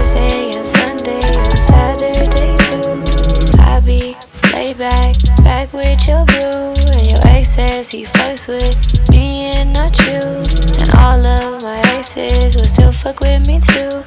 Thursday and Sunday and Saturday too. I be laid back, back with your boo. And your ex says he fucks with me and not you. And all of my exes will still fuck with me too.